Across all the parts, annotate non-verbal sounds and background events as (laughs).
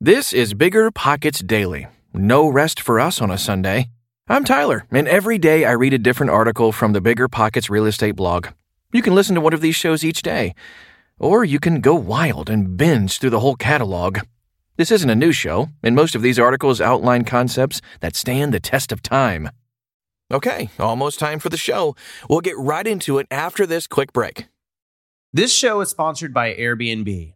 This is Bigger Pockets Daily. No rest for us on a Sunday. I'm Tyler, and every day I read a different article from the Bigger Pockets real estate blog. You can listen to one of these shows each day, or you can go wild and binge through the whole catalog. This isn't a new show, and most of these articles outline concepts that stand the test of time. Okay, almost time for the show. We'll get right into it after this quick break. This show is sponsored by Airbnb.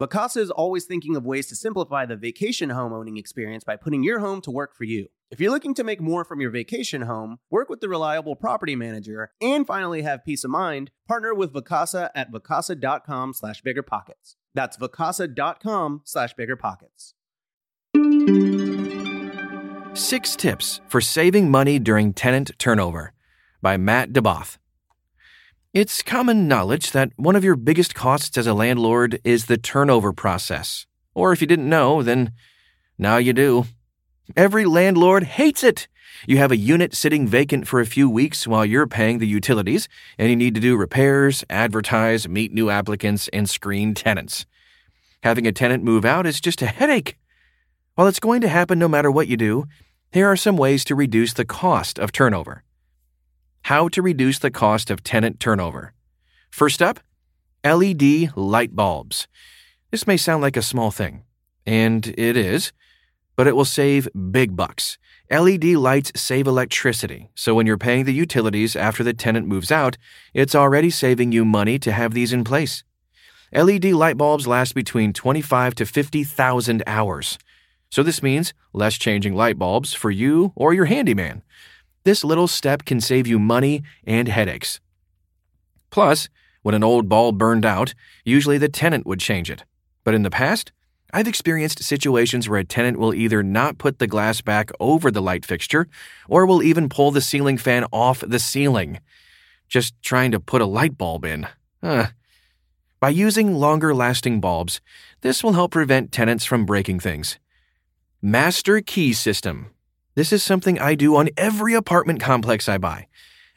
Vacasa is always thinking of ways to simplify the vacation home owning experience by putting your home to work for you. If you're looking to make more from your vacation home, work with the reliable property manager, and finally have peace of mind, partner with Vacasa at vacasa.com slash biggerpockets. That's vacasa.com slash biggerpockets. Six tips for saving money during tenant turnover by Matt DeBoth. It's common knowledge that one of your biggest costs as a landlord is the turnover process. Or if you didn't know, then now you do. Every landlord hates it. You have a unit sitting vacant for a few weeks while you're paying the utilities, and you need to do repairs, advertise, meet new applicants, and screen tenants. Having a tenant move out is just a headache. While it's going to happen no matter what you do, here are some ways to reduce the cost of turnover. How to reduce the cost of tenant turnover. First up, LED light bulbs. This may sound like a small thing, and it is, but it will save big bucks. LED lights save electricity, so when you're paying the utilities after the tenant moves out, it's already saving you money to have these in place. LED light bulbs last between 25 to 50,000 hours. So this means less changing light bulbs for you or your handyman. This little step can save you money and headaches. Plus, when an old bulb burned out, usually the tenant would change it. But in the past, I've experienced situations where a tenant will either not put the glass back over the light fixture or will even pull the ceiling fan off the ceiling. Just trying to put a light bulb in. Huh. By using longer lasting bulbs, this will help prevent tenants from breaking things. Master Key System. This is something I do on every apartment complex I buy.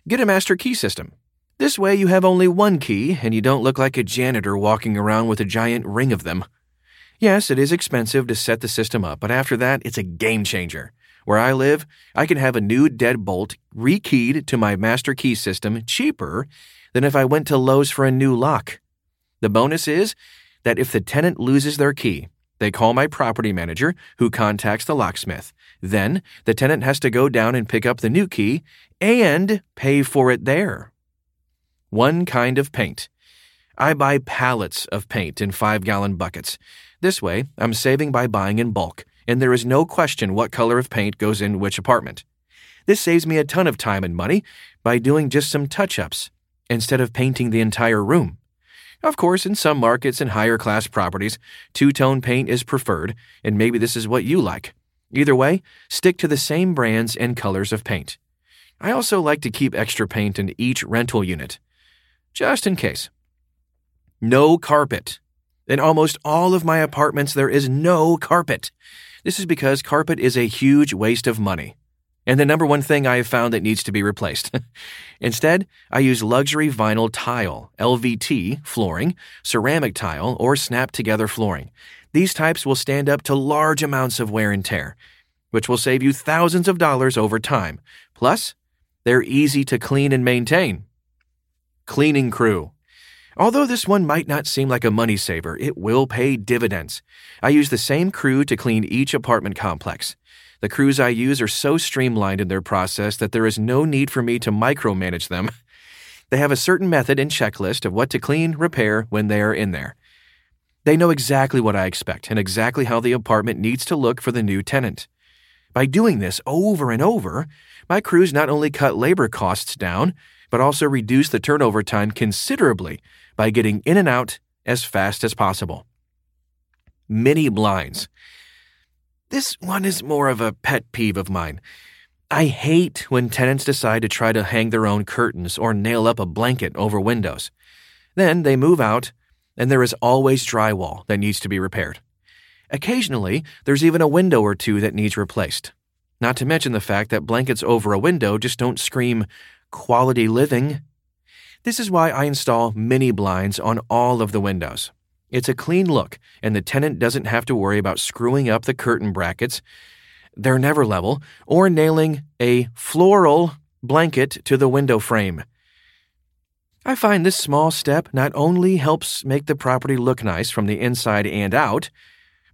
Get a master key system. This way you have only one key and you don't look like a janitor walking around with a giant ring of them. Yes, it is expensive to set the system up, but after that, it's a game changer. Where I live, I can have a new deadbolt rekeyed to my master key system cheaper than if I went to Lowe's for a new lock. The bonus is that if the tenant loses their key, they call my property manager, who contacts the locksmith. Then, the tenant has to go down and pick up the new key and pay for it there. One kind of paint. I buy pallets of paint in five gallon buckets. This way, I'm saving by buying in bulk, and there is no question what color of paint goes in which apartment. This saves me a ton of time and money by doing just some touch ups instead of painting the entire room. Of course, in some markets and higher class properties, two tone paint is preferred, and maybe this is what you like. Either way, stick to the same brands and colors of paint. I also like to keep extra paint in each rental unit, just in case. No carpet. In almost all of my apartments, there is no carpet. This is because carpet is a huge waste of money. And the number one thing I have found that needs to be replaced. (laughs) Instead, I use luxury vinyl tile, LVT flooring, ceramic tile, or snap together flooring. These types will stand up to large amounts of wear and tear, which will save you thousands of dollars over time. Plus, they're easy to clean and maintain. Cleaning crew. Although this one might not seem like a money saver, it will pay dividends. I use the same crew to clean each apartment complex. The crews I use are so streamlined in their process that there is no need for me to micromanage them. (laughs) They have a certain method and checklist of what to clean, repair when they are in there. They know exactly what I expect and exactly how the apartment needs to look for the new tenant. By doing this over and over, my crews not only cut labor costs down, but also reduce the turnover time considerably by getting in and out as fast as possible. Mini blinds. This one is more of a pet peeve of mine. I hate when tenants decide to try to hang their own curtains or nail up a blanket over windows. Then they move out, and there is always drywall that needs to be repaired. Occasionally, there's even a window or two that needs replaced. Not to mention the fact that blankets over a window just don't scream quality living. This is why I install mini blinds on all of the windows. It's a clean look, and the tenant doesn't have to worry about screwing up the curtain brackets. They're never level, or nailing a floral blanket to the window frame. I find this small step not only helps make the property look nice from the inside and out,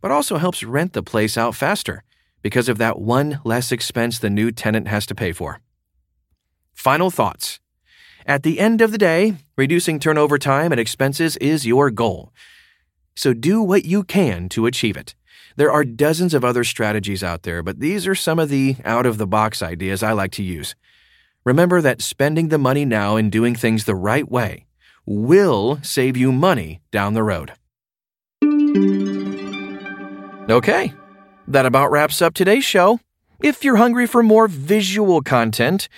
but also helps rent the place out faster because of that one less expense the new tenant has to pay for. Final thoughts. At the end of the day, reducing turnover time and expenses is your goal. So do what you can to achieve it. There are dozens of other strategies out there, but these are some of the out of the box ideas I like to use. Remember that spending the money now and doing things the right way will save you money down the road. Okay, that about wraps up today's show. If you're hungry for more visual content,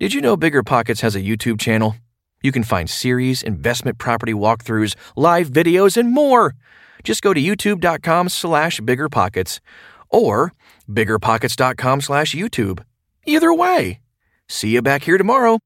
did you know Bigger Pockets has a YouTube channel? You can find series, investment property walkthroughs, live videos, and more. Just go to youtube.com slash biggerpockets or biggerpockets.com slash YouTube. Either way. See you back here tomorrow.